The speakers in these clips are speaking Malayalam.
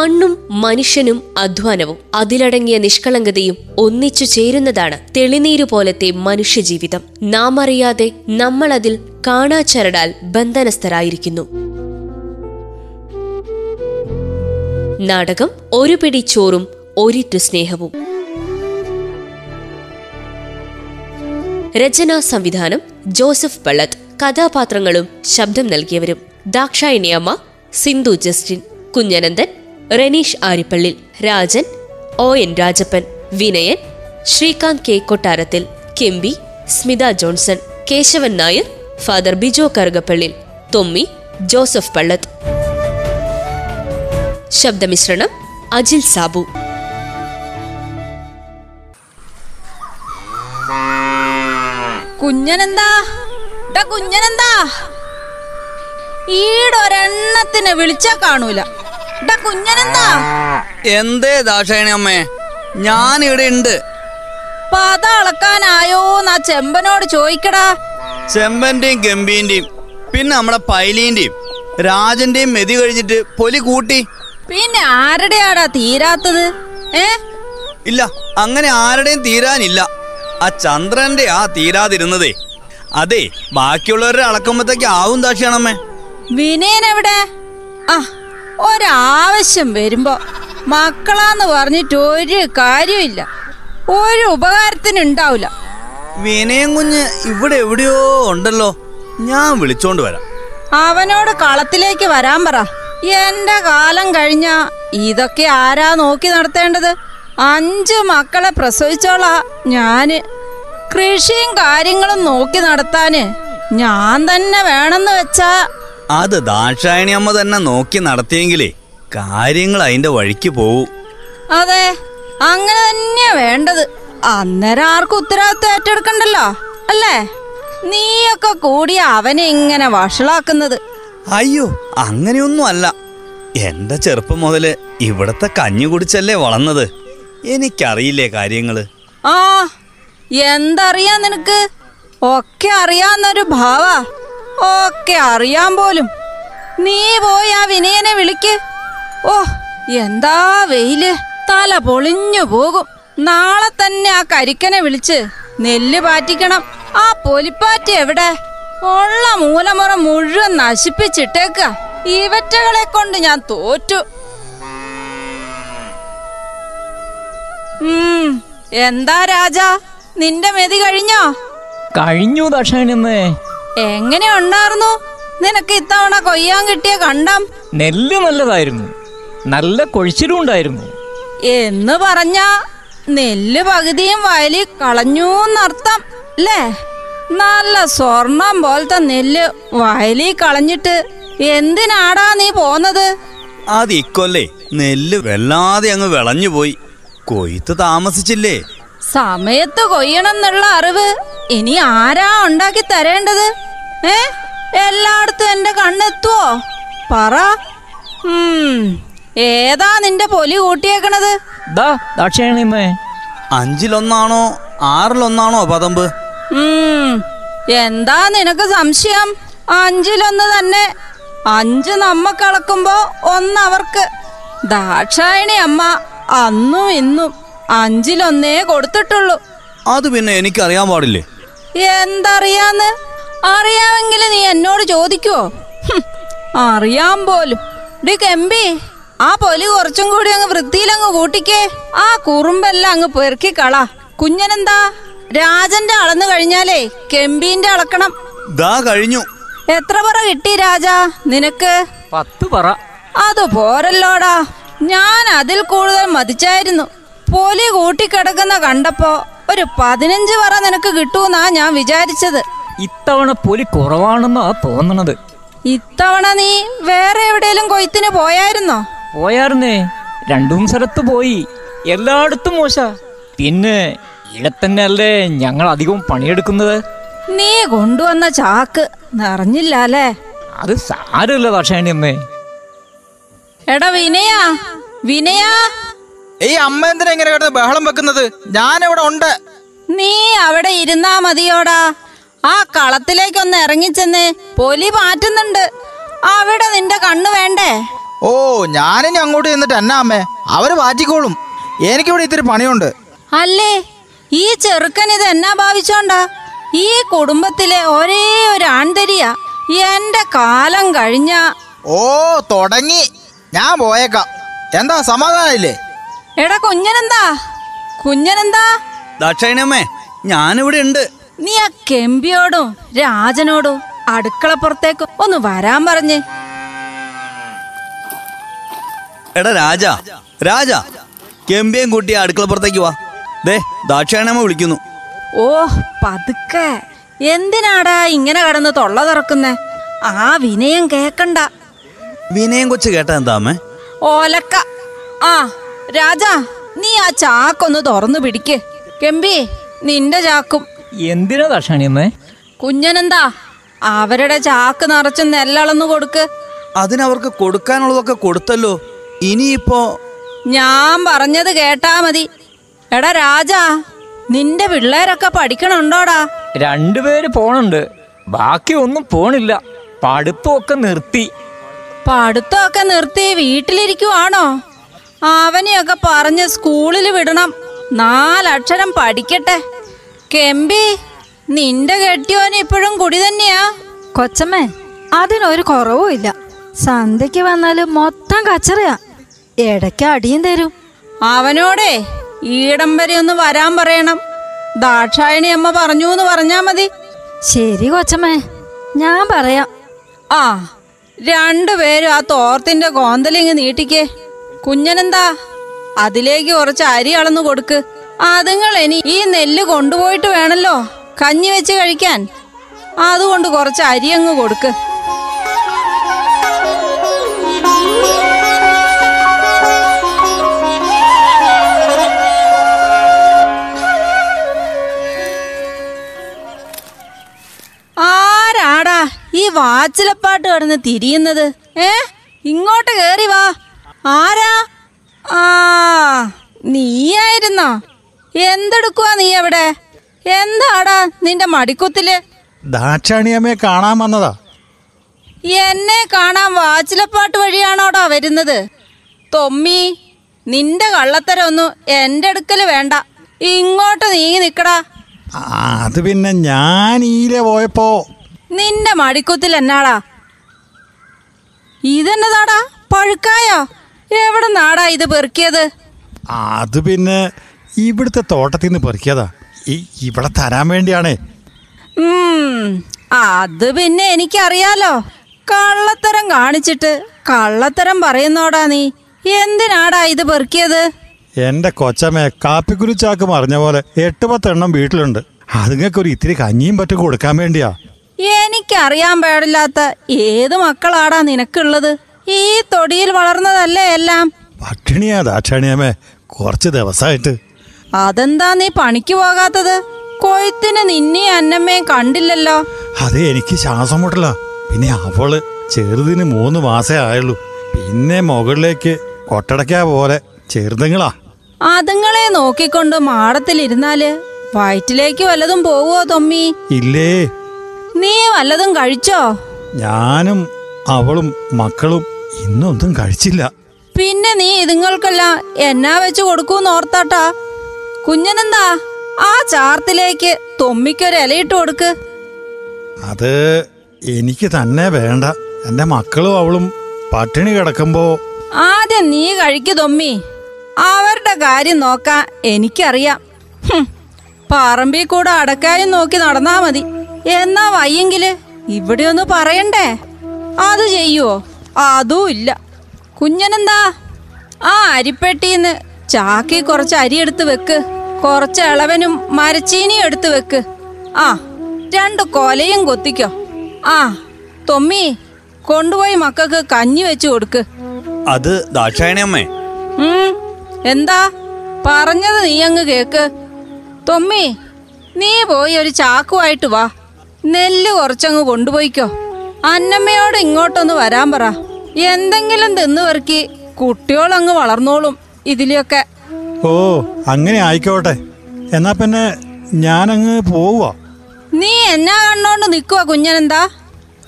മണ്ണും മനുഷ്യനും അധ്വാനവും അതിലടങ്ങിയ നിഷ്കളങ്കതയും ഒന്നിച്ചു ചേരുന്നതാണ് തെളിനീരു പോലത്തെ മനുഷ്യജീവിതം. നാം അറിയാതെ നമ്മൾ അതിൽ കാണാച്ചരടാൽ ബന്ധനസ്ഥരായിരിക്കുന്നു. നാടകം ഒരു പിടി ചോറും ഒരിറ്റു സ്നേഹവും. രചനാ സംവിധാനം ജോസഫ് പള്ളത്ത് കഥാപാത്രങ്ങളും ശബ്ദം നൽകിയവരും Dakshayaniamma Sindhu Justin Kunjanandan Ranish Arippally Rajan O N Rajappan Vinayan Srikanth K കൊട്ടാരത്തിൽ Kempi Smitha Johnson Keshavan Nair father Bijo Karukappally Thommi Joseph Pallath. ശബ്ദമിശ്രണം അജിൽ സാബു. കുഞ്ഞനെന്താ? കുഞ്ഞനെന്താ? ഈടൊരെണ്ണത്തിനെ വിളിച്ചാ കാണൂല. കുഞ്ഞനെന്താ? എന്തേ ദാക്ഷായണി അമ്മേ? ഞാൻ ഇവിടെ ഉണ്ട്. പത അളക്കാനായോന്ന് ആ ചെമ്പനോട് ചോദിക്കടാ. ചെമ്പന്റെയും ഗംഭീന്റെയും പിന്നെ നമ്മുടെ പൈലീന്റെയും രാജന്റെയും മെതി കഴിഞ്ഞിട്ട് പൊലി കൂട്ടി. പിന്നെ ആരുടെയാടാ തീരാത്തത്? ഏ? ഇല്ല അങ്ങനെ ആരുടെയും തീരാനില്ല. ആ ചന്ദ്രന്റെ ആ തീരാതിരുന്നതേ. അതെ ബാക്കിയുള്ളവരുടെ അളക്കുമ്പത്തേക്ക് ആവും ദാക്ഷിയാണമ്മേ വിനയൻ എവിടെ? ആ ഒരാവശ്യം വരുമ്പോ മക്കളാന്ന് പറഞ്ഞിട്ട് ഒരു കാര്യമില്ല ഒരു ഉപകാരത്തിനുണ്ടാവില്ല. വിനയം കുഞ്ഞ് ഇവിടെ എവിടെയോ ഉണ്ടല്ലോ. ഞാൻ വിളിച്ചോണ്ട് വരാം. അവനോട് കളത്തിലേക്ക് വരാൻ പറ. എന്റെ കാലം കഴിഞ്ഞ ഇതൊക്കെ ആരാ നോക്കി നടത്തേണ്ടത്? അഞ്ച് മക്കളെ പ്രസവിച്ചോളാ ഞാൻ. കൃഷിയും കാര്യങ്ങളും നോക്കി നടത്താന് ഞാൻ തന്നെ വേണമെന്ന് വെച്ചാ അത് ദാക്ഷായണി അമ്മ തന്നെ നോക്കി നടത്തിയെങ്കിലേ കാര്യങ്ങൾ അതിന്റെ വഴിക്ക് പോവും. അതെ അങ്ങനെ തന്നെയാ വേണ്ടത്. അന്നേരം ആർക്കും ഉത്തരവാദിത്വം ഏറ്റെടുക്കണ്ടല്ലോ അല്ലേ? നീയൊക്കെ കൂടി അവനെ ഇങ്ങനെ വഷളാക്കുന്നത്. അയ്യോ അങ്ങനെയൊന്നും അല്ല എന്റെ ചെറുപ്പം മുതൽ ഇവിടത്തെ കഞ്ഞി കുടിച്ചല്ലേ വളർന്നത്. എനിക്കറിയില്ലേ കാര്യങ്ങൾ. ആ എന്തറിയാ നിനക്ക്? ഒക്കെ അറിയാന്നൊരു ഭാവ. ഒക്കെ അറിയാൻ പോലും. നീ പോയി ആ വിനയനെ വിളിക്ക്. ഓ എന്താ വെയിൽ? തല പൊളിഞ്ഞു പോകും. നാളെ തന്നെ ആ കരിക്കനെ വിളിച്ച് നെല്ല് പാറ്റിക്കണം. ആ പൊലിപ്പാറ്റി എവിടെ? ഉള്ള മൂലമുറ മുഴുവൻ നശിപ്പിച്ചിട്ടേക്ക. ഇവറ്റകളെ കൊണ്ട് ഞാൻ തോറ്റു. എന്താ രാജാ? നിന്റെ മെതി കഴിഞ്ഞോ? കഴിഞ്ഞു ദക്ഷായണിന്ന് എങ്ങനെ ഉണ്ടായിരുന്നു നിനക്ക് ഇത്തവണ കൊയ്യാൻ കിട്ടിയ കണ്ടം? നെല്ല് നല്ലതായിരുന്നു. നല്ല കൊഴിച്ചിലും ഉണ്ടായിരുന്നു. എന്ന് പറഞ്ഞ നെല്ല് പകുതിയും വയലിൽ കളഞ്ഞൂന്നർത്ഥം അല്ലേ? നല്ല സ്വർണം പോലത്തെ നെല്ല് വയലിൽ കളഞ്ഞിട്ട് എന്തിനാടാ നീ പോന്നത്? അത് ഇക്കൊല്ലേ നെല്ല് വല്ലാതെ അങ്ങ് വിളഞ്ഞു പോയി കൊയ്ത്ത് താമസിച്ചില്ലേ? സമയത്ത് കൊയ്യണം എന്നുള്ള അറിവ് ഇനി ആരാ ഉണ്ടാക്കി തരേണ്ടത്? ഏ? എല്ലായിടത്തും എന്റെ കണ്ണെത്തുവോ? പറ. ഏതാ നിന്റെ പൊലി കൂട്ടിയേക്കണത്? അഞ്ചിലൊന്നാണോ ആറിലൊന്നാണോ പതമ്പ് എന്താ നിനക്ക് സംശയം? അഞ്ചിലൊന്ന് തന്നെ. അഞ്ച് നമ്മക്കളക്കുമ്പോ ഒന്നവർക്ക്. ദാക്ഷായണി അമ്മ അന്നും ഇന്നും അഞ്ചിലൊന്നേ കൊടുത്തിട്ടുള്ളൂ. അത് പിന്നെ എനിക്കറിയാൻ പാടില്ലേ? എന്തറിയാന്ന്? അറിയാമെങ്കിൽ നീ എന്നോട് ചോദിക്കുവോ അറിയാൻ പോലും. ഡി കെമ്പി ആ പൊലി കുറച്ചും കൂടി അങ്ങ് വൃത്തിയിലങ്ങ് കൂട്ടിക്കേ. ആ കുറുമ്പെല്ലാം അങ്ങ് പെറുക്കി കള. കുഞ്ഞനെന്താ? രാജന്റെ അളന്നു കഴിഞ്ഞാലേ കെമ്പീന്റെ അളക്കണം. ദാ കഴിഞ്ഞു. എത്ര പറ കിട്ടി രാജാ നിനക്ക്? പത്ത് പറ. അത് പോരല്ലോടാ. ഞാൻ അതിൽ കൂടുതൽ മതിച്ചായിരുന്നു. പൊലി കൂട്ടിക്കിടക്കുന്ന കണ്ടപ്പോ ഒരു പതിനഞ്ച് പറ നിനക്ക് കിട്ടൂന്നാ ഞാൻ വിചാരിച്ചത്. ഇത്തവണ പൊലി കുറവാണെന്നാ തോന്നണത്. ഇത്തവണ നീ വേറെ എവിടെയെങ്കിലും കൊയ്ത്തിന് പോയായിരുന്നോ? പോയാർന്നേ രണ്ടും സ്ഥലത്ത് പോയി. എല്ലായിടത്തും മോശ. പിന്നെ ഇവിടെ തന്നെ അല്ലേ ഞങ്ങൾ അധികവും പണിയെടുക്കുന്നത്? നീ കൊണ്ടുവന്ന ചാക്ക് നിറഞ്ഞില്ല അല്ലേ? അത് സാരമില്ല ദാക്ഷായണി അമ്മേ. എടാ വിനയാ വിനയാ. ഈ അമ്മ എന്തിനാ ഇങ്ങനെ കിടന്ന് ബഹളം വെക്കുന്നത്? ഞാൻ ഇവിടെ ഉണ്ട്. നീ അവിടെ ഇരുന്നാ മതിയോടാ. ആ കളത്തിലേക്കൊന്ന് ഇറങ്ങിച്ചെന്ന് പൊലി മാറ്റുന്നുണ്ട്. അവിടെ നിന്റെ കണ്ണ് വേണ്ടേ? ഓ ഞാനിനി അങ്ങോട്ട് ചെന്നിട്ട് എന്നാ അമ്മേ? അവർ മാറ്റിക്കോളും. എനിക്കിവിടെ ഇത്തിരി പണിയുണ്ട്. അല്ലേ? ഈ ചെറുക്കൻ ഇത് എന്നാ ഭാവിച്ചോണ്ടാ? ഈ കുടുംബത്തിലെ ഒരേ ഒരു ആൺതരിയാ. എന്റെ കാലം കഴിഞ്ഞ ഓ തുടങ്ങി. ഞാൻ പോയേക്കാം. എന്താ സമാധാനമില്ലേ? എടാ കുഞ്ഞനെന്താ? കുഞ്ഞനെന്താ? ദാക്ഷായണിയമ്മേ ഞാനിവിടെ ഉണ്ട്. നീ ആ കെമ്പിയോടും രാജനോടും അടുക്കളപ്പുറത്തേക്ക് ഒന്ന് വരാൻ പറഞ്ഞ്. എടാ രാജ രാജ കെമ്പിയും കൂട്ടി അടുക്കളപ്പുറത്തേക്ക് വാ. ദേ ദാക്ഷായണമ്മ വിളിക്കുന്നു. ഓ പതുക്കെ. എന്തിനാടാ ഇങ്ങനെ കടന്ന് തൊള്ള തുറക്കുന്നേ? ആ വിനയം കേക്കണ്ട. വിനയം കൊച്ചു കേട്ടാ എന്താ അമ്മേ? ഓലക്ക. ആ രാജാ നീ ആ ചാക്കൊന്ന് തുറന്നു പിടിക്ക്. കെമ്പി നിന്റെ ചാക്കും. എന്തിനാ ദാക്ഷാണിയമ്മേ കുഞ്ഞനെന്താ അവരുടെ ചാക്ക് നിറച്ച് നെല്ലളന്നു കൊടുക്ക്. അതിനവർക്ക് കൊടുക്കാനുള്ളതൊക്കെ കൊടുത്തല്ലോ. ഇനിയിപ്പോ ഞാൻ പറഞ്ഞത് കേട്ടാ മതി. എടാ രാജാ നിന്റെ പിള്ളേരൊക്കെ പഠിക്കണുണ്ടോടാ? രണ്ടുപേര് പോണുണ്ട്. ബാക്കി ഒന്നും പോണില്ല. പഠിത്തമൊക്കെ നിർത്തി. പഠിത്തമൊക്കെ നിർത്തി വീട്ടിലിരിക്കുവാണോ? അവനെയൊക്കെ പറഞ്ഞ് സ്കൂളിൽ വിടണം. നാലക്ഷരം പഠിക്കട്ടെ. കെമ്പി നിന്റെ കെട്ടിയോന് ഇപ്പോഴും കുടി തന്നെയാ? കൊച്ചമ്മേ അതിനൊരു കുറവും ഇല്ല. സന്ധ്യക്ക് വന്നാലും മൊത്തം കച്ചറയാ. ഇടയ്ക്ക് അടിയും തരും. അവനോടേ ഈടം വരെ ഒന്ന് വരാൻ പറയണം. ദാക്ഷായണി അമ്മ പറഞ്ഞു എന്ന് പറഞ്ഞാ മതി. ശരി കൊച്ചമ്മേ ഞാൻ പറയാം. ആ രണ്ടുപേരും ആ തോർത്തിന്റെ കോന്തലിങ് നീട്ടിക്കേ. കുഞ്ഞനെന്താ? അതിലേക്ക് കുറച്ച് അരി അളന്നു കൊടുക്ക്. അതുങ്ങൾ ഇനി ഈ നെല്ല് കൊണ്ടുപോയിട്ട് വേണല്ലോ കഞ്ഞി വെച്ച് കഴിക്കാൻ. അതുകൊണ്ട് കുറച്ച് അരി അങ്ങ് കൊടുക്ക്. ആരാടാ ഈ വാച്ചിലപ്പാട്ട് കിടന്ന് തിരിയുന്നത്? ഏ? ഇങ്ങോട്ട് കേറി വാ. ആരാ? ആ നീയായിരുന്നോ? എന്തെടുക്കുവാ നീ അവിടെ? എന്താടാ നിന്റെ മടിക്കുത്തിൽ? ദാക്ഷാണിയമ്മയെ കാണാൻ വന്നതാ. എന്നെ കാണാൻ വാച്ചിലപ്പാട്ട് വഴിയാണോടാ വരുന്നത്? തൊമ്മി നിന്റെ കള്ളത്തരൊന്നും എന്റെ അടുക്കൽ വേണ്ട. ഇങ്ങോട്ട് നീങ്ങി നിക്കടാ. അത് പിന്നെ ഞാൻ ഈലെ പോയപ്പോ നിന്റെ മടിക്കുത്തിൽ എന്നാടാ? ഇതെന്നതാടാ? പഴുക്കായോ? എവിടെ നാടാ ഇത് പെറുക്കിയത്? അത് പിന്നെ ഇവിടുത്തെ തോട്ടത്തിൽ നിന്ന് പെറുക്കിയതാ ഇവിടെ തരാൻ വേണ്ടിയാണേ. അത് പിന്നെ എനിക്കറിയാലോ. കള്ളത്തരം കാണിച്ചിട്ട് കള്ളത്തരം പറയുന്നോടാ നീ. എന്തിനാടാ ഇത് പെറുക്കിയത്? എന്റെ കൊച്ചമ്മ കാപ്പിക്കുരിച്ചാക്ക് മറിഞ്ഞ പോലെ എട്ട് പത്തെണ്ണം വീട്ടിലുണ്ട്. അതുങ്ങൾക്കൊരു ഇത്തിരി കഞ്ഞിയും പറ്റും കൊടുക്കാൻ വേണ്ടിയാ. എനിക്കറിയാൻ പാടില്ലാത്ത ഏത് മക്കളാടാ നിനക്കുള്ളത്? ഈ തൊടിയിൽ വളർന്നതല്ലേ എല്ലാം? പട്ടിണിയാ ദാക്ഷാണിയമ്മേ കുറച്ച് ദിവസമായിട്ട് അതെന്താ നീ പണിക്ക് പോകാത്തത്? കൊയ്ത്തിന് നിന്നെ അന്നമ്മയും കണ്ടില്ലല്ലോ. അത് എനിക്ക് ശ്വാസം മുട്ടല. പിന്നെ അവൾ ചെറുതിന് മൂന്ന് മാസേ ആയുള്ളൂ. പിന്നെ മുകളിലേക്ക് കൊട്ടടക്കാ പോലെ ചെറുതുങ്ങളാ. അതുങ്ങളെ നോക്കിക്കൊണ്ട് മാടത്തിലിരുന്നാൽ വയറ്റിലേക്ക് വല്ലതും പോവോ തൊമ്മി? ഇല്ലേ? നീ വല്ലതും കഴിച്ചോ? ഞാനും അവളും മക്കളും ഇന്നൊന്നും കഴിച്ചില്ല. പിന്നെ നീ ഇതുങ്ങൾക്കല്ല എന്നാ വെച്ച് കൊടുക്കൂന്ന് ഓർത്താട്ടാ? കുഞ്ഞനെന്താ? ആ ചാർത്തിലേക്ക് തൊമ്മിക്കൊരു ഇലയിട്ട് കൊടുക്ക്. അത് എനിക്ക് തന്നെ വേണ്ട. എന്റെ മക്കളും അവളും പട്ടിണി കിടക്കുമ്പോ ആദ്യം നീ കഴിക്കു തൊമ്മി. അവരുടെ കാര്യം നോക്കാൻ എനിക്കറിയാം. പറമ്പിൽ കൂടെ അടക്കായും നോക്കി നടന്നാ മതി. എന്നാ വയ്യെങ്കിൽ ഇവിടെ ഒന്ന് പറയണ്ടേ? അത് ചെയ്യുവോ അതും ഇല്ല. കുഞ്ഞനെന്താ? ആ അരിപ്പെട്ടിന്ന് ചാക്കി കുറച്ച് അരി എടുത്ത് വെക്ക്. കുറച്ച് ഇളവനും മരച്ചീനിയും എടുത്ത് വെക്ക്. ആ രണ്ട് കൊലയും കൊത്തിക്കോ. ആ തൊമ്മി കൊണ്ടുപോയി മക്കൾക്ക് കഞ്ഞി വെച്ചു കൊടുക്ക്. അത് ദാക്ഷായണിയമ്മേ ഉം, എന്താ? പറഞ്ഞത് നീ അങ്ങ് കേക്ക്. തൊമ്മി നീ പോയി ഒരു ചാക്കുമായിട്ട് വാ. നെല്ല് കുറച്ചങ്ങ് കൊണ്ടുപോയിക്കോ. അന്നമ്മയോട് ഇങ്ങോട്ടൊന്ന് വരാൻ പറ. എന്തെങ്കിലും തിന്നു പെറുക്കി കുട്ടികളങ്ങ് വളർന്നോളും ഇതിലൊക്കെ ഓ അങ്ങനെ ആയിക്കോട്ടെ. എന്നാ പിന്നെ ഞാനങ്ങ് പോവാ നീ എന്നാ കണ്ണോണ്ട് നിക്കുവാ കുഞ്ഞനെന്താ?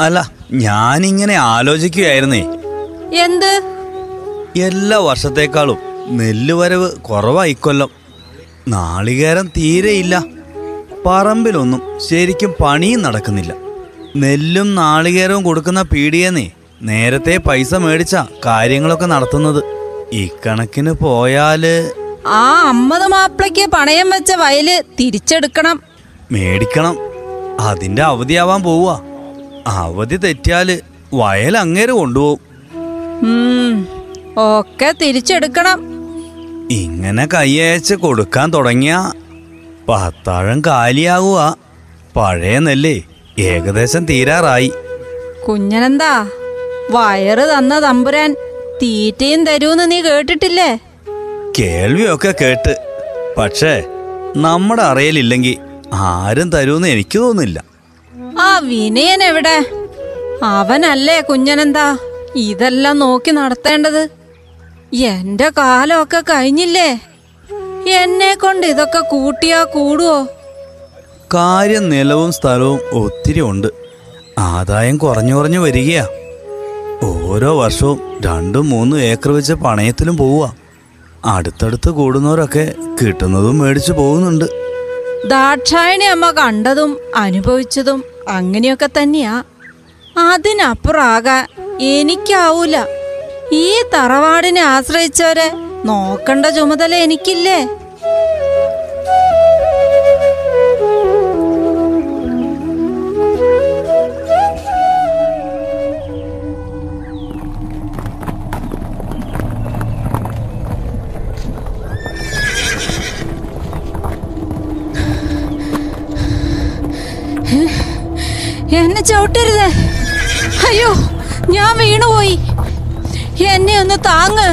അല്ല ഞാനിങ്ങനെ ആലോചിക്കുകയായിരുന്നേ. എന്ത്? എല്ലാ വർഷത്തേക്കാളും നെല്ല് വരവ് കുറവാ ഇക്കൊല്ലം നാളികേരം തീരെയില്ല. പറമ്പിലൊന്നും ശരിക്കും പണിയും നടക്കുന്നില്ല. നെല്ലും നാളികേരവും കൊടുക്കുന്ന പീടിയെന്നേ നേരത്തെ പൈസ മേടിച്ച കാര്യങ്ങളൊക്കെ നടത്തുന്നത്. ഇക്കണക്കിന് പോയാൽ ആ അമ്മത് മാപ്പിളയ്ക്ക് പണയം വെച്ച വയൽ തിരിച്ചെടുക്കണം. മേടിക്കണം. അതിന്റെ അവധിയാവാൻ പോവുക. അവധി തെറ്റിയാൽ വയൽ അങ്ങേര് കൊണ്ടുപോകും. ഒക്കെ തിരിച്ചെടുക്കണം. ഇങ്ങനെ കൈയയച്ച് കൊടുക്കാൻ തുടങ്ങിയ പത്താഴം കാലിയാകുക പഴയ നെല്ലേ ഏകദേശം തീരാറായി. കുഞ്ഞനെന്താ വയറ് തന്ന തമ്പുരാൻ തീറ്റയും തരൂന്ന് നീ കേട്ടിട്ടില്ലേ? കേൾവിയൊക്കെ കേട്ട്. പക്ഷേ നമ്മുടെ അറിയലില്ലെങ്കിൽ ആരും തരൂന്ന് എനിക്ക് തോന്നുന്നില്ല. ആ വിനയൻ എവിടെ? അവനല്ലേ കുഞ്ഞനെന്താ ഇതെല്ലാം നോക്കി നടത്തേണ്ടത്? എന്റെ കാലമൊക്കെ കഴിഞ്ഞില്ലേ? എന്നെ കൊണ്ട് ഇതൊക്കെ കൂട്ടിയാ കൂടുവോ? കാര്യം നിലവും സ്ഥലവും ഒത്തിരി ഉണ്ട്. ആദായം കുറഞ്ഞു കുറഞ്ഞു വരികയാ. ഓരോ വർഷവും രണ്ടും മൂന്നും ഏക്കർ വെച്ച് പണയത്തിലും പോവുക അടുത്തടുത്ത് കൂടുന്നവരൊക്കെ കിട്ടുന്നതും മേടിച്ചു പോകുന്നുണ്ട്. ദാക്ഷായണി അമ്മ കണ്ടതും അനുഭവിച്ചതും അങ്ങനെയൊക്കെ തന്നെയാ. അതിനപ്പുറാകാൻ എനിക്കാവൂല. ഈ തറവാടിനെ ആശ്രയിച്ചവരെ നോക്കണ്ട ചുമതല എനിക്കില്ലേ? ചവിട്ടരുത് അയ്യോ ഞാൻ വീണുപോയി. എന്നെ ഒന്ന് താങ്ങ്.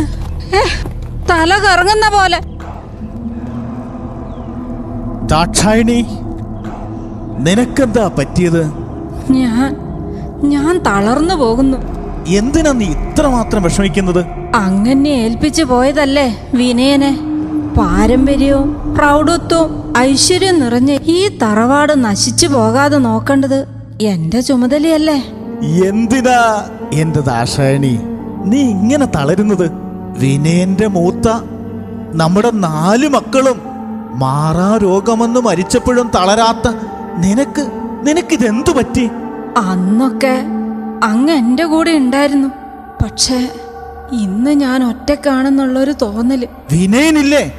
തല കറങ്ങുന്ന പോലെ. ദാക്ഷായണി നിനക്കെന്താ പറ്റിയത്? ഞാൻ ഞാൻ തളർന്നു പോകുന്നു. എന്തിനാ നീ ഇത്രമാത്രം വിഷമിക്കുന്നത്? അങ്ങനെ ഏൽപ്പിച്ചു പോയതല്ലേ വിനയനെ. പാരമ്പര്യവും പ്രൗഢത്വവും ഐശ്വര്യം നിറഞ്ഞ ഈ തറവാട് നശിച്ചു പോകാതെ നോക്കേണ്ടത് എന്റെ ചുമതലയല്ലേ? എന്തിനാ എന്റെ ദാഷായണി നീ ഇങ്ങനെ തളരുന്നത്? വിനയന്റെ മൂത്ത നമ്മുടെ നാലു മക്കളും മാറാ രോഗമെന്ന് മരിച്ചപ്പോഴും തളരാത്ത നിനക്ക് നിനക്കിതെന്തു പറ്റി? അന്നൊക്കെ അങ്ങ് എന്റെ കൂടെ ഉണ്ടായിരുന്നു. പക്ഷേ ഇന്ന് ഞാൻ ഒറ്റക്കാണെന്നുള്ളൊരു തോന്നൽ. വിനയനില്ലേ?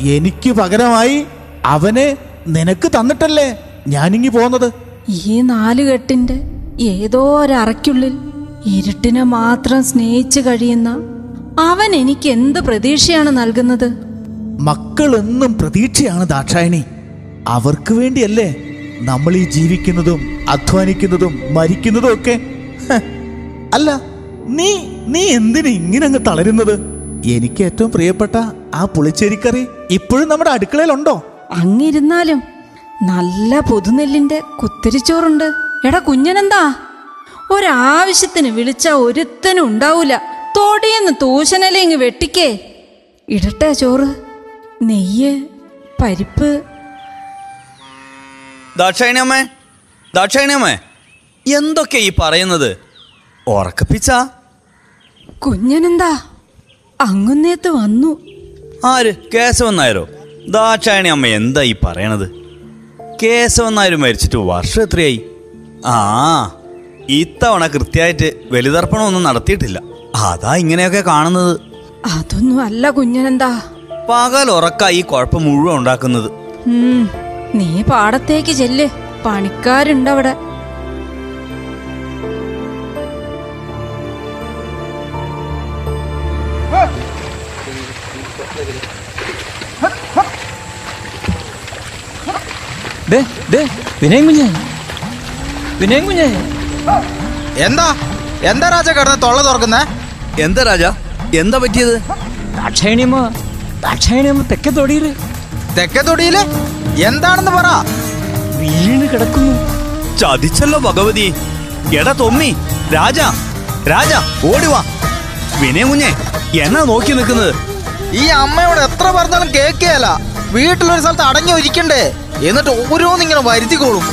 എനിക്ക് പകരമായി അവനെ നിനക്ക് തന്നിട്ടല്ലേ ഞാനിങ്ങി പോന്നത്? ഈ നാലുകെട്ടിന്റെ ഏതോ ഒരറയ്ക്കുള്ളിൽ ഇരുട്ടിനെ മാത്രം സ്നേഹിച്ചു കഴിയുന്ന അവൻ എനിക്ക് എന്ത് പ്രതീക്ഷയാണ് നൽകുന്നത്? മക്കളെന്നും പ്രതീക്ഷയാണ് ദാക്ഷായണി. അവർക്ക് വേണ്ടിയല്ലേ നമ്മൾ ഈ ജീവിക്കുന്നതും അധ്വാനിക്കുന്നതും മരിക്കുന്നതും ഒക്കെ. അല്ല നീ നീ എന്തിനു ഇങ്ങനെ അങ്ങ് തളരുന്നത്? എനിക്ക് ഏറ്റവും പ്രിയപ്പെട്ട ആ പുളിച്ചേരിക്കറി ഇപ്പോഴും നമ്മുടെ അടുക്കളയിലുണ്ടോ? അങ്ങിരുന്നാലും നല്ല പുതുനെല്ലിന്റെ കുത്തിരിച്ചോറുണ്ട്. എടാ കുഞ്ഞനെന്താ? ഒരാവശ്യത്തിന് വിളിച്ച ഒരുത്തനും ഉണ്ടാവൂല. തോടിയെന്ന് തൂശനലിങ് ഇങ്ങ് വെട്ടിക്കേ. ഇടട്ടെ ചോറ്. നെയ്യ് പരിപ്പ്. ദാക്ഷായണിയമ്മേ ദാക്ഷായണിയമ്മേ എന്തൊക്കെ ഈ പറയുന്നത്? ഉറക്കപ്പിച്ച? കുഞ്ഞനെന്താ? അങ്ങുന്നേത്ത് വന്നു. ആര്? കേശവൻ നായരോ? ദാക്ഷായണി അമ്മ എന്താ ഈ പറയണത്? കേശവൻ നായർ മരിച്ചിട്ട് വർഷം എത്രയായി? ആ ഇത്തവണ കൃത്യമായിട്ട് ബലിതർപ്പണമൊന്നും നടത്തിയിട്ടില്ല. അതാ ഇങ്ങനെയൊക്കെ കാണുന്നത്. അതൊന്നും അല്ല കുഞ്ഞനെന്താ പകൽ ഉറക്ക ഈ കുഴപ്പം മുഴുവൻ ഉണ്ടാക്കുന്നത്. ഉം, നീ പാടത്തേക്ക് ചെല്ല്. പണിക്കാരുണ്ടവിടെ. ദേ ദേ വിനയം കുഞ്ഞേ വിനയം കുഞ്ഞേ എന്താ? എന്താ രാജ കിടന്ന് തൊള്ള തുറക്കുന്നേ? എന്താ രാജ? എന്താ പറ്റിയത്? ദാക്ഷായണിയമ്മ ദാക്ഷായണിയമ്മ തെക്കേ തൊടിയിൽ. തെക്കേ തൊടിയിൽ? എന്താണെന്ന് പറ. വീണ് കിടക്കുന്നു. ചതിച്ചല്ലോ ഭഗവതി. എടാ തൊമ്മി രാജ രാജ ഓടിവാ വിനയ കുഞ്ഞെ എന്നാ നോക്കി നിൽക്കുന്നത്? ഈ അമ്മയോട് എത്ര പറഞ്ഞാലും കേൾക്കുകയല്ല. വീട്ടിലൊരു സ്ഥലത്ത് അടങ്ങി ഇരിക്കണ്ടേ എന്നിട്ട് ഓരോന്നിങ്ങനെ വരുത്തിക്കോളും.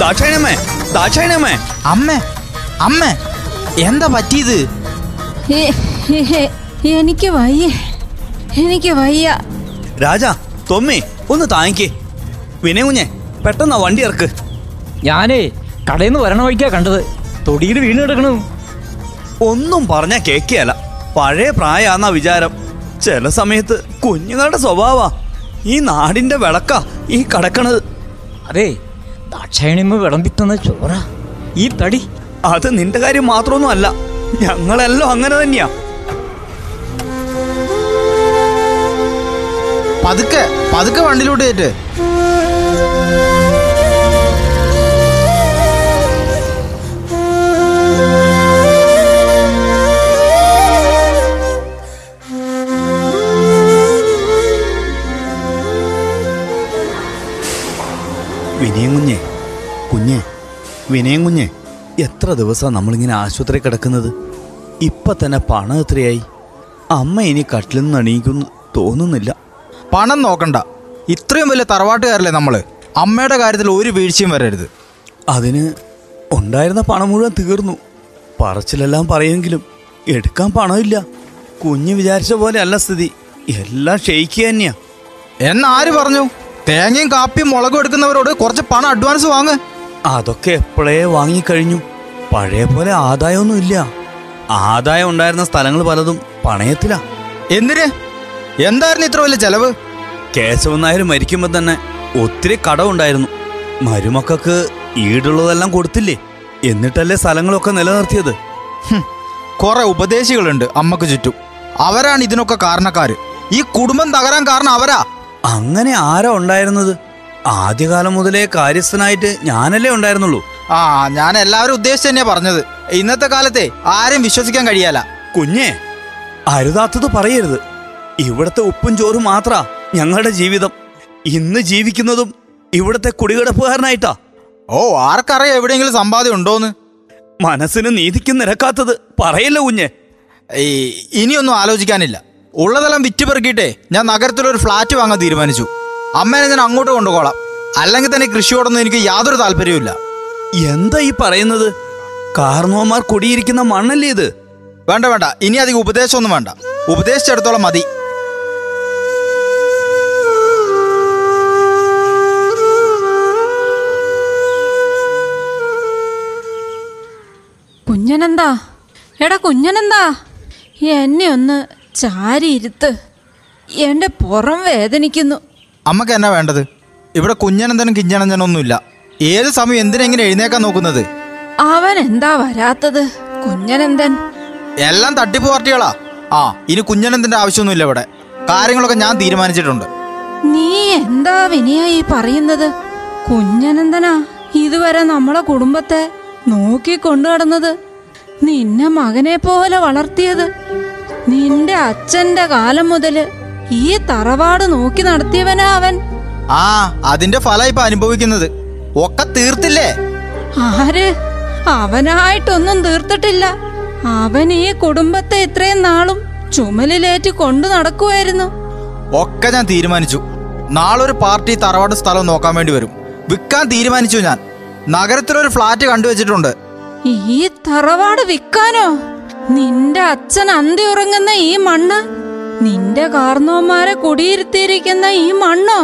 ദാക്ഷായണമ്മേ ദാക്ഷായണമ്മേ അമ്മ അമ്മ എന്താ പറ്റിയത്? എനിക്ക് വയ്യ എനിക്ക് വയ്യ. രാജ തൊമ്മി ഒന്ന് താങ്ങിക്കേ. വിനയ കുഞ്ഞെ പെട്ടെന്നാ വണ്ടി ഇറക്ക്. ഞാനേ കടയിൽ നിന്ന് വരണ വഴിക്കാ കണ്ടത്. തൊടിയിൽ വീണ് കിടക്കണു. ഒന്നും പറഞ്ഞ കേക്കിയല്ല പഴയ പ്രായാന്നാ വിചാരം. ചില സമയത്ത് കുഞ്ഞുങ്ങളുടെ സ്വഭാവ. ഈ നാടിന്റെ വിളക്ക ഈ കടക്കണത്. അതെ ദാക്ഷായണിമ വിളമ്പിത്തന്ന ചോറ. ഈ തടി. അത് നിന്റെ കാര്യം മാത്രമൊന്നും അല്ല. ഞങ്ങളെല്ലാം അങ്ങനെ തന്നെയാ. പതുക്കെ പതുക്കെ വണ്ടിയിലോട്ട് കയറ്റ്. വിനയം കുഞ്ഞെ കുഞ്ഞെ വിനയം കുഞ്ഞെ എത്ര ദിവസമാണ് നമ്മളിങ്ങനെ ആശുപത്രി കിടക്കുന്നത്? ഇപ്പം തന്നെ പണം എത്രയായി? അമ്മ ഇനി കട്ടിലിൽ നിന്ന് അണിയിക്കുന്നു തോന്നുന്നില്ല. പണം നോക്കണ്ട. ഇത്രയും വലിയ തറവാട്ടുകാരല്ലേ നമ്മൾ അമ്മയുടെ കാര്യത്തിൽ ഒരു വീഴ്ചയും വരരുത്. അതിന് ഉണ്ടായിരുന്ന പണം മുഴുവൻ തീർന്നു. പറച്ചിലെല്ലാം പറയുമെങ്കിലും എടുക്കാൻ പണമില്ല. കുഞ്ഞ് വിചാരിച്ച പോലെ അല്ല സ്ഥിതി. എല്ലാം ക്ഷയിക്കുക തന്നെയാ. എന്നാര് പറഞ്ഞു? തേങ്ങയും കാപ്പിയും മുളകും എടുക്കുന്നവരോട് കുറച്ച് പണം അഡ്വാൻസ് വാങ്ങ്. അതൊക്കെ എപ്പോഴേ വാങ്ങിക്കഴിഞ്ഞു. പഴയ പോലെ ആദായമൊന്നും ഇല്ല. ആദായം ഉണ്ടായിരുന്ന സ്ഥലങ്ങൾ പലതും പണയത്തിലാ. എന്തിന്? എന്തായിരുന്നു ഇത്ര വലിയ ചെലവ്? കേശവൻ നായർ മരിക്കുമ്പോൾ തന്നെ ഒത്തിരി കടമുണ്ടായിരുന്നു മരുമക്കൾക്ക് ഈടുള്ളതെല്ലാം കൊടുത്തില്ലേ? എന്നിട്ടല്ലേ സ്ഥലങ്ങളൊക്കെ നിലനിർത്തിയത്? കുറെ ഉപദേശികളുണ്ട് അമ്മയ്ക്ക് ചുറ്റും. അവരാണ് ഇതിനൊക്കെ കാരണക്കാര്. ഈ കുടുംബം തകരാൻ കാരണം അവരാ. അങ്ങനെ ആരാ ഉണ്ടായിരുന്നത്? ആദ്യകാലം മുതലേ കാര്യസ്ഥനായിട്ട് ഞാനല്ലേ ഉണ്ടായിരുന്നുള്ളൂ. ആ ഞാൻ എല്ലാവരും ഉദ്ദേശിച്ച് തന്നെയാ പറഞ്ഞത്. ഇന്നത്തെ കാലത്തെ ആരും വിശ്വസിക്കാൻ കഴിയാല കുഞ്ഞേ അരുതാത്തത് പറയരുത്. ഇവിടത്തെ ഉപ്പും ചോറും മാത്രാ ഞങ്ങളുടെ ജീവിതം. ഇന്ന് ജീവിക്കുന്നതും ഇവിടത്തെ കുടികിടപ്പുകാരനായിട്ടാ. ഓ ആർക്കറിയാം എവിടെയെങ്കിലും സമ്പാദ്യം ഉണ്ടോന്ന്. മനസ്സിന് നീതിക്ക് നിരക്കാത്തത് പറയില്ല കുഞ്ഞെ. ഇനിയൊന്നും ആലോചിക്കാനില്ല. ഉള്ളതെല്ലാം വിറ്റ് പെറുക്കിയിട്ടേ ഞാൻ നഗരത്തിലൊരു ഫ്ലാറ്റ് വാങ്ങാൻ തീരുമാനിച്ചു. അമ്മേനെ ഞാൻ അങ്ങോട്ട് കൊണ്ടുപോകാം അല്ലെങ്കിൽ തന്നെ കൃഷിയോടൊന്നും എനിക്ക് യാതൊരു താല്പര്യവുമില്ല എന്താ ഈ പറയുന്നത്? കാർണോമാർ കുടിയിരിക്കുന്ന മണ്ണല്ലേ ഇത്? വേണ്ട വേണ്ട. ഇനി അധികം ഉപദേശമൊന്നും വേണ്ട. ഉപദേശിച്ചെടുത്തോളം മതി. കുഞ്ഞനെന്താ? എടാ കുഞ്ഞനെന്താ? എന്നെ ഒന്ന് ചാരി എന്റെ പുറം വേദനിക്കുന്നു. അമ്മയ്ക്ക് എന്നാ വേണ്ടത്? ഇവിടെ കുഞ്ഞനന്തനും കിഞ്ഞനന്തനൊന്നുമില്ല. ഏത് സമയം എന്തിനെങ്ങനെ എഴുന്നേക്കാൻ നോക്കുന്നത്? അവൻ എന്താ വരാത്തത്? കുഞ്ഞനന്ദൻ എല്ലാം തട്ടിപ്പ് പാർട്ടികളാ. ആ ഇനി കുഞ്ഞനന്തന്റെ ആവശ്യമൊന്നുമില്ല ഇവിടെ. കാര്യങ്ങളൊക്കെ ഞാൻ തീരുമാനിച്ചിട്ടുണ്ട്. നീ എന്താ വിനയ ഈ പറയുന്നത്? കുഞ്ഞനന്തനാ? ഇതുവരെ നമ്മളെ കുടുംബത്തെ നോക്കി കൊണ്ടു നടന്നത് നിന്നെ മകനെ പോലെ വളർത്തിയത്. നിന്റെ അച്ഛന്റെ കാലം മുതൽ ഈ തറവാട് നോക്കി നടത്തിയവനാ അവൻ. ആ അതിന്റെ ഫലം ഇപ്പൊ അനുഭവിക്കുന്നത്. ഒക്കെ തീർത്തില്ലേ? ആര്? അവനായിട്ടൊന്നും തീർത്തിട്ടില്ല. അവൻ ഈ കുടുംബത്തെ ഇത്രയും നാളും ചുമലിലേറ്റി കൊണ്ടു നടക്കുമായിരുന്നു ഒക്കെ ഞാൻ തീരുമാനിച്ചു. നാളെ ഒരു പാർട്ടി തറവാട് സ്ഥലം നോക്കാൻ വേണ്ടി വരും. വിൽക്കാൻ തീരുമാനിച്ചു ഞാൻ. നഗരത്തിലൊരു ഫ്ലാറ്റ് കണ്ടുവച്ചിട്ടുണ്ട്. ഈ തറവാട് വിൽക്കാനോ? നിന്റെ അച്ഛൻ അന്തി ഉറങ്ങുന്ന ഈ മണ്ണ്? നിന്റെ കാർന്നോന്മാരെ കുടിയിരുത്തിയിരിക്കുന്ന ഈ മണ്ണോ?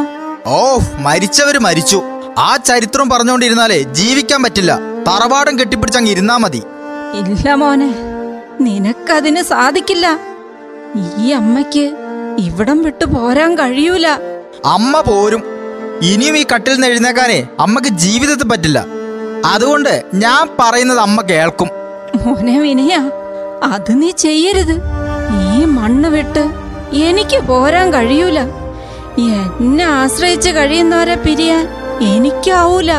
ഓ മരിച്ചവര് മരിച്ചു. ആ ചരിത്രം പറഞ്ഞുകൊണ്ടിരുന്നാലേ ജീവിക്കാൻ പറ്റില്ല. തറവാടം കെട്ടിപ്പിടിച്ചങ്ങ് ഇരുന്നാ മതി. ഇല്ല മോനെ നിനക്കതിന് സാധിക്കില്ല. ഈ അമ്മയ്ക്ക് ഇവിടം വിട്ടു പോരാൻ കഴിയൂല. അമ്മ പോരും. ഇനിയും ഈ കട്ടിൽ നിന്ന് എഴുന്നേക്കാനേ അമ്മയ്ക്ക് ജീവിതത്തിൽ പറ്റില്ല. അതുകൊണ്ട് ഞാൻ പറയുന്നത് അമ്മ കേൾക്കും. മോനെ വിനയ അത് നീ ചെയ്യരുത്. ഈ മണ്ണ് വിട്ട് എനിക്ക് പോരാൻ കഴിയൂല. എന്നെ ആശ്രയിച്ച് കഴിയുന്നവരെ പിരിയാൻ എനിക്കാവൂല.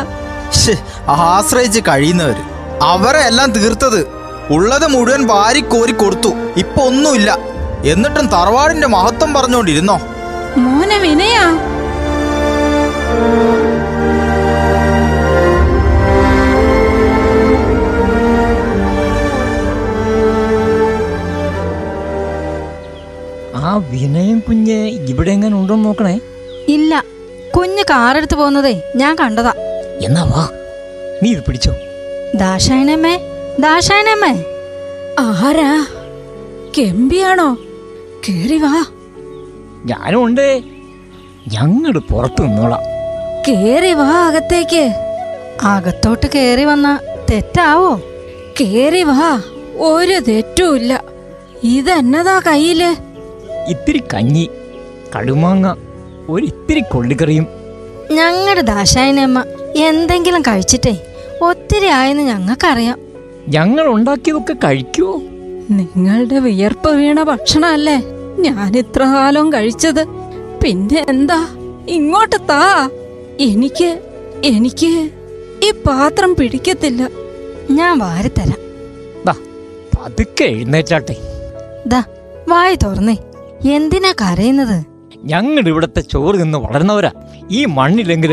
ആശ്രയിച്ച് കഴിയുന്നവര്. അവരെ എല്ലാം തീർത്തത് ഉള്ളത് മുഴുവൻ വാരി കോരി കൊടുത്തു. ഇപ്പൊ ഒന്നുമില്ല. എന്നിട്ടും തറവാടിന്റെ മഹത്വം പറഞ്ഞുകൊണ്ടിരുന്നോ മോനെ വിനയ ആ വിനയം കുഞ്ഞ് ഇവിടെ എങ്ങനെ ഉണ്ടോ നോക്കണേ. ഇല്ല കുഞ്ഞ് കാറെടുത്ത് പോകുന്നതേ ഞാൻ കണ്ടതാ. എന്നാ വാ നീ ഇത് പിടിച്ചോ. ദാശായനമ്മേ ദാശായനമ്മേ ആരാ? കെമ്പിയാണോ? കേറി വാ. ഞാനും ഉണ്ട്. ഞങ്ങൾ പുറത്തു നിന്നോളാം. കേറി വാ അകത്തേക്ക്. അകത്തോട്ട് കേറി വന്ന തെറ്റാവോ? കേറി വാ ഒരു തെറ്റുമില്ല ഇതെന്നതാ കയ്യിൽ? ഇത്തിരി കഞ്ഞി കടുമാങ്ങ ഒരു ഇത്തിരി കൊള്ളിക്കറിയും. ഞങ്ങളുടെ ദാശായനമ്മ എന്തെങ്കിലും കഴിച്ചിട്ടേ ഒത്തിരി ആയെന്ന് ഞങ്ങൾക്കറിയാം ഞങ്ങൾ ഉണ്ടാക്കിയതൊക്കെ കഴിക്കുവോ നിങ്ങളുടെ വിയർപ്പ് വീണ ഭക്ഷണമല്ലേ ഞാൻ ഇത്ര കാലം കഴിച്ചത്? പിന്നെ എന്താ? ഇങ്ങോട്ട് താ. എനിക്ക് എനിക്ക് ഈ പാത്രം പിടിക്കത്തില്ല. ഞാൻ വാരിത്തരാം. ദാ പതുക്കെ എഴുന്നേറ്റാട്ടെ. ദാ വായി തുറന്നേ. എന്തിനാ കരയുന്നത്? ഞങ്ങൾ ഇവിടത്തെ ചോറ് നിന്ന് വളർന്നവരാ. ഈ മണ്ണില്ലെങ്കിൽ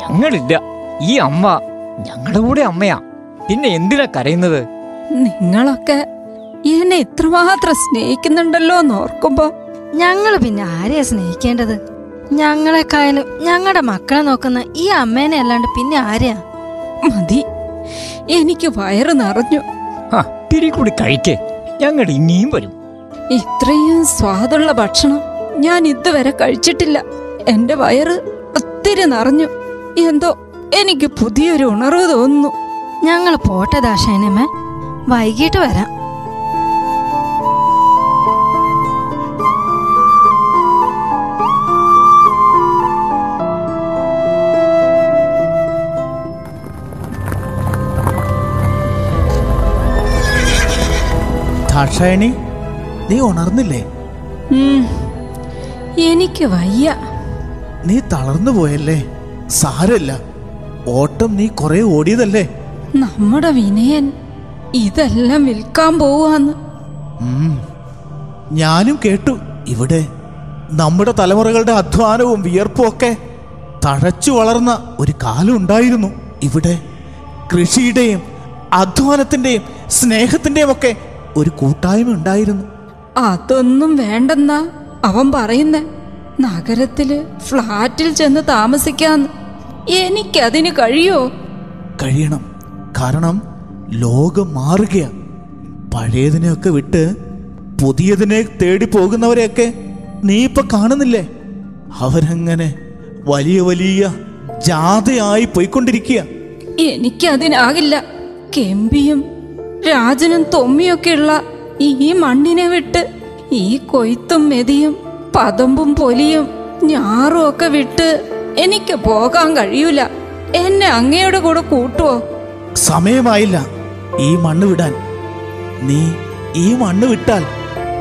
ഞങ്ങളില്ല. ഈ അമ്മ ഞങ്ങളുടെ കൂടെ അമ്മയാ. പിന്നെ എന്തിനാ കരയുന്നത്? നിങ്ങളൊക്കെ എന്നെ ഇത്രമാത്രം സ്നേഹിക്കുന്നുണ്ടല്ലോ എന്ന് ഓർക്കുമ്പോ ഞങ്ങൾ പിന്നെ ആരെയാ സ്നേഹിക്കേണ്ടത്? ഞങ്ങളെക്കായാലും ഞങ്ങളുടെ മക്കളെ നോക്കുന്ന ഈ അമ്മേനെ അല്ലാണ്ട് പിന്നെ ആരെയാ? മതി. എനിക്ക് വയറ് നിറഞ്ഞു. ആ തിരി കൂടി കഴിക്കേ. ഞങ്ങൾ ഇനിയും വരും. ഇത്രയും സ്വാദുള്ള ഭക്ഷണം ഞാൻ ഇതുവരെ കഴിച്ചിട്ടില്ല. എന്റെ വയറ് ഒത്തിരി നിറഞ്ഞു. എന്തോ എനിക്ക് പുതിയൊരു ഉണർവ് തോന്നുന്നു. ഞങ്ങൾ പോട്ടെ ദാശേനമ്മ വൈകിട്ട് വരാം. ദാക്ഷായണി നീ ഉണർന്നില്ലേ? എനിക്ക് വയ്യ. നീ തളർന്നു പോയല്ലേ? സാരല്ല ഓട്ടം നീ കുറെ ഓടിയതല്ലേ? നമ്മുടെ വിനയൻ ഇതെല്ലാം വിൽക്കാൻ പോവാന്ന്. ഞാനും കേട്ടു ഇവിടെ നമ്മുടെ തലമുറകളുടെ അധ്വാനവും വിയർപ്പും ഒക്കെ തഴച്ചു വളർന്ന ഒരു കാലം ഉണ്ടായിരുന്നു. ഇവിടെ കൃഷിയുടെയും അധ്വാനത്തിന്റെയും സ്നേഹത്തിന്റെയും ഒക്കെ ഒരു കൂട്ടായ്മ ഉണ്ടായിരുന്നു. അതൊന്നും വേണ്ടെന്നാ അവൻ പറയുന്നേ. നഗരത്തിൽ ഫ്ലാറ്റിൽ ചെന്ന് താമസിക്കാന്ന്. എനിക്കതിന് കഴിയോ? കഴിയണം. കാരണം ലോകം മാറുകയാ. പഴയതിനെയൊക്കെ വിട്ട് പുതിയതിനെ തേടി പോകുന്നവരെയൊക്കെ നീ ഇപ്പൊ കാണുന്നില്ലേ? അവരങ്ങനെ വലിയ വലിയ ജാഥയായി പോയിക്കൊണ്ടിരിക്കുക എനിക്കതിനാകില്ല. കെമ്പിയും രാജനും തൊമ്മിയൊക്കെയുള്ള ഈ മണ്ണിനെ വിട്ട് ഈ കൊയ്ത്തും മെതിയും പതമ്പും പൊലിയും ഞാറും ഒക്കെ വിട്ട് എനിക്ക് പോകാൻ കഴിയൂല. എന്നെ അങ്ങയുടെ കൂടെ കൂട്ടുവോ? സമയമായില്ല. ഈ മണ്ണ് വിടാൻ. നീ ഈ മണ്ണ് വിട്ടാൽ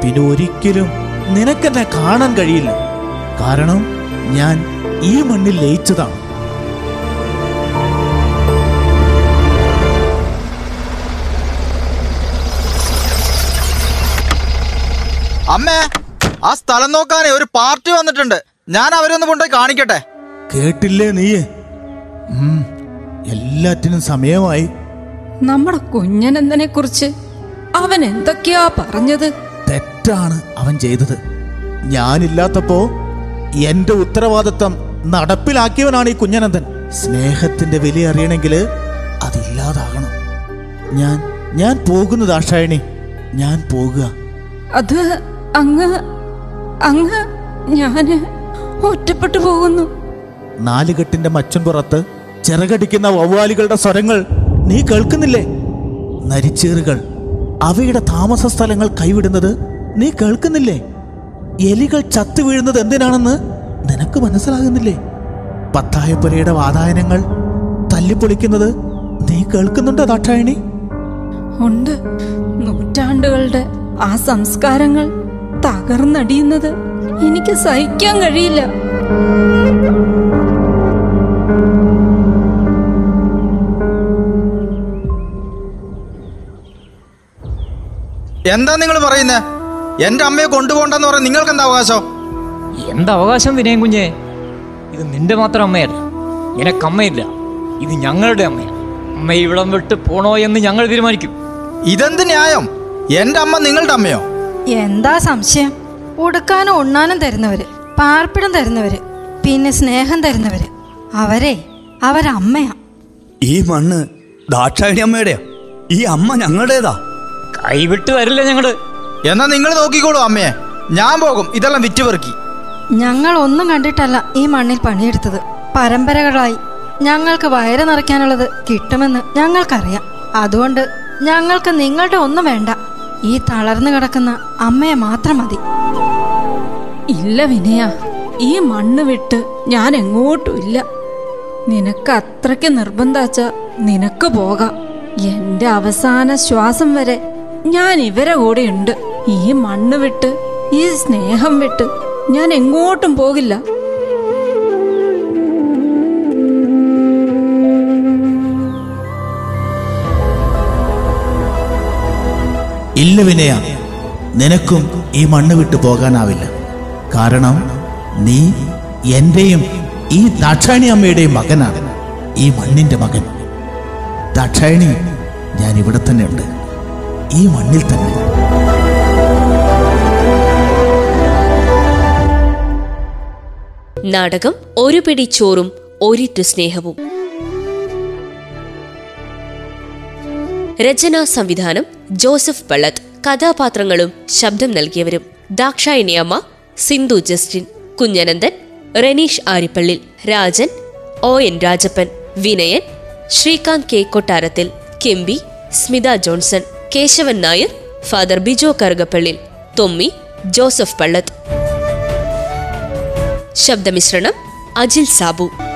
പിന്നെ ഒരിക്കലും നിനക്കെന്നെ കാണാൻ കഴിയില്ല. കാരണം ഞാൻ ഈ മണ്ണിൽ ലയിച്ചതാണ്. അമ്മേ ആ സ്ഥലം നോക്കാനേ ഒരു പാർട്ടി വന്നിട്ടുണ്ട്. ഞാൻ അവരൊന്ന് കൊണ്ടുപോയി കാണിക്കട്ടെ? കേട്ടില്ലേ നീ എല്ലാറ്റിനും സമയമായി. നമ്മുടെ കുഞ്ഞനന്ദനെ കുറിച്ച് അവൻ എന്തൊക്കെയാ പറഞ്ഞത്? തെറ്റാണ് അവൻ ചെയ്തത്. ഞാനില്ലാത്തപ്പോ എന്റെ ഉത്തരവാദിത്തം നടപ്പിലാക്കിയവനാണ് ഈ കുഞ്ഞനന്ദൻ സ്നേഹത്തിന്റെ വില അറിയണമെങ്കിൽ അതില്ലാതാകണം. ഞാൻ ഞാൻ പോകുന്നതാഷായണി ഞാൻ പോകുക. അത് അങ്ങ് അങ്ങ് ഞാൻ ഒറ്റപ്പെട്ടു പോകുന്നു. നാലുകെട്ടിന്റെ മച്ചും പുറത്ത് ചിറകടിക്കുന്ന വവ്വാലികളുടെ സ്വരങ്ങൾ നീ കേൾക്കുന്നില്ലേ? നരിച്ചേറുകൾ. അവയുടെ താമസ സ്ഥലങ്ങൾ കൈവിടുന്നത് നീ കേൾക്കുന്നില്ലേ? എലികൾ ചത്തു വീഴുന്നത് എന്തിനാണെന്ന് നിനക്ക് മനസ്സിലാകുന്നില്ലേ? പത്തായപ്പുരയുടെ വാതായനങ്ങൾ തല്ലിപ്പൊളിക്കുന്നത് നീ കേൾക്കുന്നുണ്ടോ ദാക്ഷായണി ഉണ്ട്. നൂറ്റാണ്ടുകളുടെ ആ സംസ്കാരങ്ങൾ തകർന്നടിയുന്നത് എനിക്ക് സഹിക്കാൻ കഴിയില്ല. എന്താ നിങ്ങൾ പറയുന്നേ? എന്റെ അമ്മയെ കൊണ്ടുപോകണ്ടെന്ന് പറയാൻ നിങ്ങൾക്ക് എന്താ അവകാശം? എന്താ അവകാശം വിനയം കുഞ്ഞെ? ഇത് നിന്റെ മാത്രം അമ്മയല്ല. നിനക്ക് അമ്മയില്ല. ഇത് ഞങ്ങളുടെ അമ്മയാണ്. അമ്മ ഇവിടം വിട്ട് പോണോ എന്ന് ഞങ്ങൾ തീരുമാനിക്കും. ഇതെന്ത് ന്യായം? എന്റെ അമ്മ നിങ്ങളുടെ അമ്മയോ? എന്താ സംശയം? ഉടുക്കാനും ഉണ്ണാനും തരുന്നവര് പാർപ്പിടം തരുന്നവര് പിന്നെ സ്നേഹം തരുന്നവര് അവരെ അവരമ്മയാ. ഈ മണ്ണ് ദാക്ഷായണി അമ്മയുടെയാ? ഈ അമ്മ ഞങ്ങളുടേതാ? കൈവിട്ട് വരില്ല ഞങ്ങൾ. എന്നാ നിങ്ങൾ നോക്കിക്കോളൂ അമ്മയെ. ഞാൻ പോകും. ഇതെല്ലാം വിറ്റുപെറുക്കി. ഞങ്ങൾ ഒന്നും കണ്ടിട്ടല്ല ഈ മണ്ണിൽ പണിയെടുത്തത്. പരമ്പരകളായി. ഞങ്ങൾക്ക് വയറ് നിറയ്ക്കാനുള്ളത് കിട്ടുമെന്ന് ഞങ്ങൾക്കറിയാം. അതുകൊണ്ട് ഞങ്ങൾക്ക് നിങ്ങളുടെ ഒന്നും വേണ്ട. ഈ തളർന്നു കിടക്കുന്ന അമ്മയെ മാത്രം മതി. ഇല്ല വിനയ ഈ മണ്ണ് വിട്ട് ഞാൻ എങ്ങോട്ടും ഇല്ല. നിനക്ക് അത്രയ്ക്ക് നിർബന്ധാച്ച നിനക്ക് പോകാം. എന്റെ അവസാന ശ്വാസം വരെ ഞാൻ ഇവരെ കൂടെ ഉണ്ട്. ഈ മണ്ണ് വിട്ട് ഈ സ്നേഹം വിട്ട് ഞാൻ എങ്ങോട്ടും പോകില്ല. ഇല്ല വിനയ നിനക്കും ഈ മണ്ണ് വിട്ടു പോകാനാവില്ല. കാരണം നീ എന്റെയും ഈ ദാക്ഷായണി അമ്മയുടെയും മകനാണ്. ഈ മണ്ണിന്റെ മകൻ. ദാക്ഷായണി ഞാൻ ഇവിടെ തന്നെ ഉണ്ട് ഈ മണ്ണിൽ തന്നെ. നാടകം ഒരു പിടി ചോറും ഒരിറ്റു സ്നേഹവും. രചനാ സംവിധാനം ജോസഫ് പള്ളത്ത് കഥാപാത്രങ്ങളും ശബ്ദം നൽകിയവരും. Dakshayani Amma Sindhu Justin Kunjanandan Ranish Arippally Rajan O N Rajappan Vinayan Srikanth K കൊട്ടാരത്തിൽ Kempi Smitha Johnson Keshavan Nair father Bijo Karukappally Thommi Joseph Pallath ശബ്ദമിശ്രണം അജിൽ സാബു.